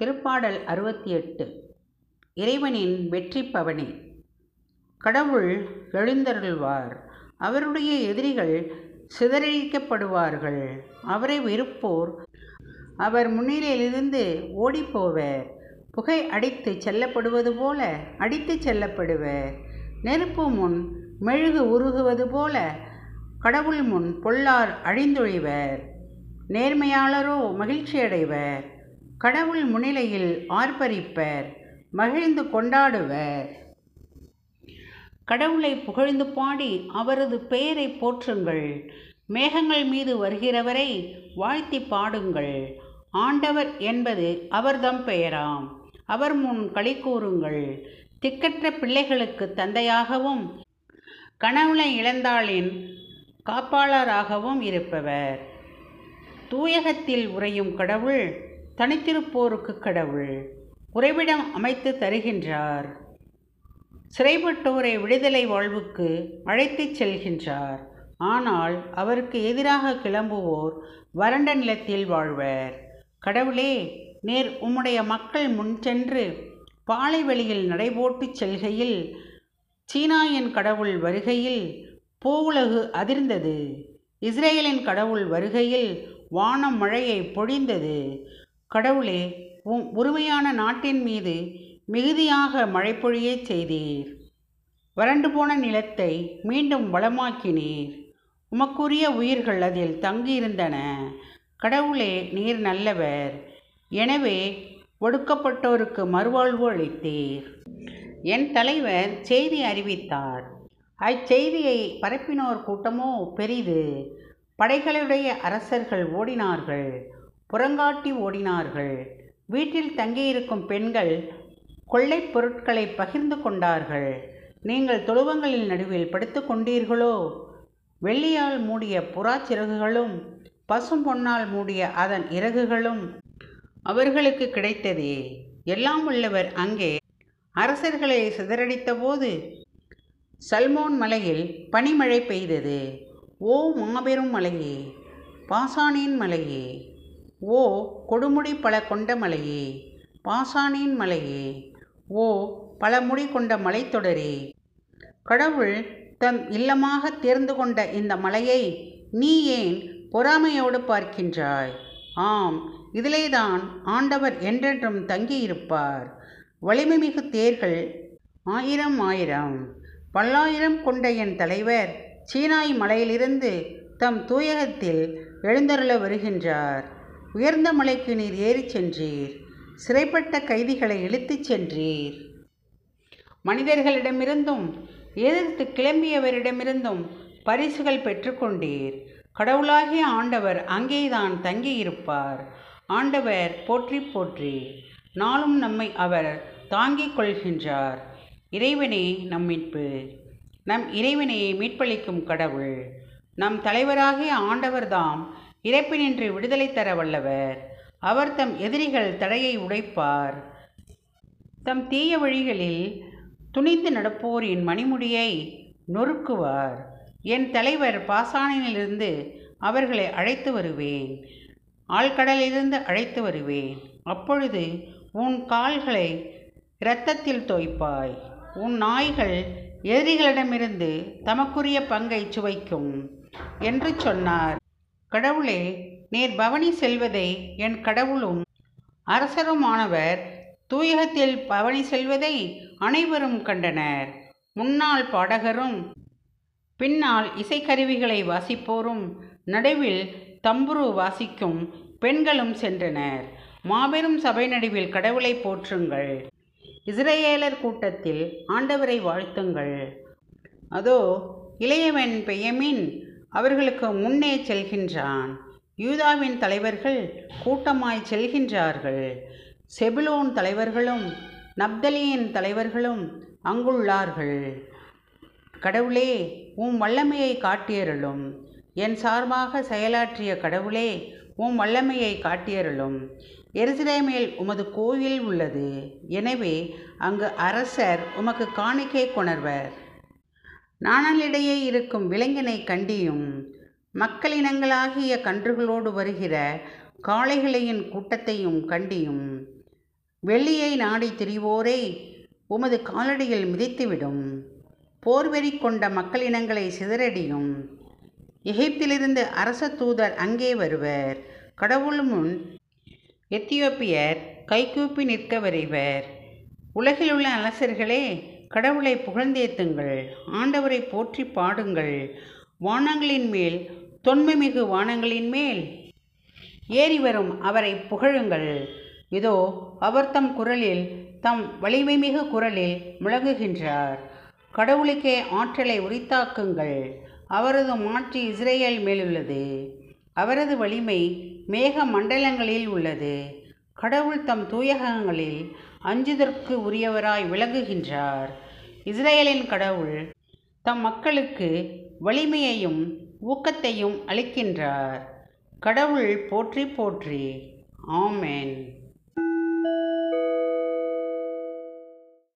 திருப்பாடல் அறுபத்தி எட்டு இறைவனின் வெற்றி பவனி. கடவுள் எழுந்தருள்வார். அவருடைய எதிரிகள் சிதறடிக்கப்படுவார்கள். அவரை வெறுப்போர். அவர் முன்னிலையிலிருந்து ஓடிப்போவர். புகை அடித்து செல்லப்படுவது போல அடித்து செல்லப்படுவர். நெருப்பு முன் மெழுகு உருகுவது போல கடவுள் முன் பொல்லார் அழிந்தொழிவர். நேர்மையாளரோ மகிழ்ச்சியடைவர். கடவுள் முன்னிலையில் ஆர்ப்பரிப்பர் மகிழ்ந்து கொண்டாடுவர். கடவுளை புகழ்ந்து பாடி அவரது பெயரை போற்றுங்கள். மேகங்கள் மீது வருகிறவரை வாழ்த்தி பாடுங்கள். ஆண்டவர் என்பது அவர்தம் பெயராம். அவர் முன் களி கூறுங்கள். திக்கற்ற பிள்ளைகளுக்கு தந்தையாகவும் கணவனை இழந்தாளின் காப்பாளராகவும் இருப்பவர். தூயகத்தில் உறையும் கடவுள் தனித்திருப்போருக்கு கடவுள் உறைவிடம் அமைத்து தருகின்றார். சிறைப்பட்டோரை விடுதலை வாழ்வுக்கு அழைத்துச் செல்கின்றார். ஆனால் அவருக்கு எதிராக கிளம்புவோர் வறண்ட நிலத்தில் வாழ்வர். கடவுளே நேர் உம்முடைய மக்கள் முன் சென்று பாலைவெளியில் நடைபோட்டுச் செல்கையில் சீனாயின் கடவுள் வருகையில் பூவுலகு அதிர்ந்தது. இஸ்ரேலின் கடவுள் வருகையில் வானம் மழையை பொழிந்தது. கடவுளே உம் உரிமையான நாட்டின் மீது மிகுதியாக மழை பொழியச் செய்தீர். வறண்டு போன நிலத்தை மீண்டும் வளமாக்கினீர். உமக்குரிய உயிர்கள் அதில் தங்கியிருந்தன. கடவுளே நீர் நல்லவர். எனவே ஒடுக்கப்பட்டோருக்கு மறுவாழ்வு அளித்தீர். என் தலைவர் செய்தி அறிவித்தார். அச்செய்தியை பரப்பினோர் கூட்டமோ பெரிது. படைகளுடைய அரசர்கள் ஓடினார்கள். புறங்காட்டி ஓடினார்கள். வீட்டில் தங்கியிருக்கும் பெண்கள் கொள்ளைப் பொருட்களை பகிர்ந்து கொண்டார்கள். நீங்கள் தொழுவங்களின் நடுவில் படுத்து கொண்டீர்களோ? வெள்ளியால் மூடிய புறாச்சிறகுகளும் பசும் பொன்னால் மூடிய அதன் இறகுகளும் அவர்களுக்கு கிடைத்ததே. எல்லாம் உள்ளவர் அங்கே அரசர்களை சிதறடித்தபோது சல்மோன் மலையில் பனிமழை பெய்தது. ஓ மாபெரும் மலையே! பாசானின் மலையே! ஓ கொடுமுடி பல கொண்ட மலையே பாசானின் மலையே ஓ பல முடி கொண்ட மலைத்தொடரே கடவுள் தம் இல்லமாக தேர்ந்து கொண்ட இந்த மலையை நீ ஏன் பொறாமையோடு பார்க்கின்றாய்? ஆம் இதிலேதான் ஆண்டவர் என்றென்றும் தங்கியிருப்பார். வலிமைமிகு தேர்கள் ஆயிரம் ஆயிரம். பல்லாயிரம் கொண்ட என் தலைவர் சீனாய் மலையிலிருந்து தம் தூயகத்தில் எழுந்தருள வருகின்றார். உயர்ந்த மலைக்கு நீர் ஏறிச் சென்றீர். சிறைப்பட்ட கைதிகளை இழுத்துச் சென்றீர். மனிதர்களிடமிருந்தும் எதிர்த்து கிளம்பியவரிடமிருந்தும் பரிசுகள் பெற்றுக்கொண்டீர் கடவுளாகிய ஆண்டவர் அங்கேதான் தங்கியிருப்பார். ஆண்டவர் போற்றி போற்றி நாளும் நம்மை அவர் தாங்கிக் கொள்கின்றார். இறைவனே நம் மீட்பு. நம் இறைவனையை மீட்பளிக்கும் கடவுள். நம் தலைவராகிய ஆண்டவர்தாம் இறப்பினின்று விடுதலை தர வல்லவர். அவர் தம் எதிரிகள் தடையை உடைப்பார். தம் தீய வழிகளில் துணிந்து நடப்போரின் மணிமுடியை நொறுக்குவார். என் தலைவர் பாசானிலிருந்து அவர்களை அழைத்து வருவேன். ஆழ்கடலிலிருந்து அழைத்து வருவேன். அப்பொழுது உன் கால்களை இரத்தத்தில் தோய்ப்பாய். உன் நாய்கள் எதிரிகளிடமிருந்து தமக்குரிய பங்கை சுவைக்கும் என்று சொன்னார். கடவுளே நேர் பவனி செல்வதை என் கடவுளும். அரசருமானவர் தூயகத்தில் பவனி செல்வதை அனைவரும் கண்டனர். முன்னாள் பாடகரும் பின்னால் இசைக்கருவிகளை வாசிப்போரும் நடுவில் தம்புரு வாசிக்கும் பெண்களும் சென்றனர். மாபெரும் சபை நடுவில் கடவுளை போற்றுங்கள். இஸ்ரேலர் கூட்டத்தில் ஆண்டவரை வாழ்த்துங்கள். அதோ இளையவன் பெயமின் அவர்களுக்கு முன்னே செல்கின்றான். யூதாவின் தலைவர்கள் கூட்டமாய் செல்கின்றார்கள். செபுலோன் தலைவர்களும் நப்தலியின் தலைவர்களும் அங்குள்ளார்கள். கடவுளே உம் வல்லமையை காட்டியருளும். என் சார்பாக செயலாற்றிய கடவுளே உம் வல்லமையை காட்டியருளும். எருசலேமில் உமது கோயில் உள்ளது. எனவே அங்கு அரசர் உமக்கு காணிக்கை கொணர்வர். நாணலிடையே இருக்கும் விலங்கினை கண்டியும் மக்களினங்களாகிய கன்றுகளோடு வருகிற காளைகளையின் கூட்டத்தையும் கண்டியும். வெள்ளியை நாடி திரிவோரை உமது காலடியில் மிதித்துவிடும். போர்வெறி கொண்ட மக்களினங்களை சிதறடியும். எகிப்திலிருந்து அரச தூதர் அங்கே வருவர். கடவுள் முன் எத்தியோப்பியர் கைகூப்பி நிற்க வருவர் உலகிலுள்ள அரசர்களே கடவுளை புகழ்ந்தேத்துங்கள். ஆண்டவரை போற்றி பாடுங்கள். வானங்களின் மேல் தொன்மைமிகு வானங்களின் மேல். ஏறி வரும் அவரை புகழுங்கள். இதோ அவர் தம் குரலில் தம் வலிமைமிகு குரலில் முழங்குகின்றார். கடவுளுக்கே ஆற்றலை உரித்தாக்குங்கள். அவரது மாற்றி இஸ்ரேல் மேலுள்ளது. அவரது வலிமை மேக மண்டலங்களில் உள்ளது. கடவுள் தம் தூயகங்களில் அஞ்சுதற்கு உரியவராய் விளங்குகின்றார். இஸ்ரேலின் கடவுள் தம் மக்களுக்கு வலிமையையும் ஊக்கத்தையும் அளிக்கின்றார். கடவுள் போற்றி போற்றி. ஆமென்.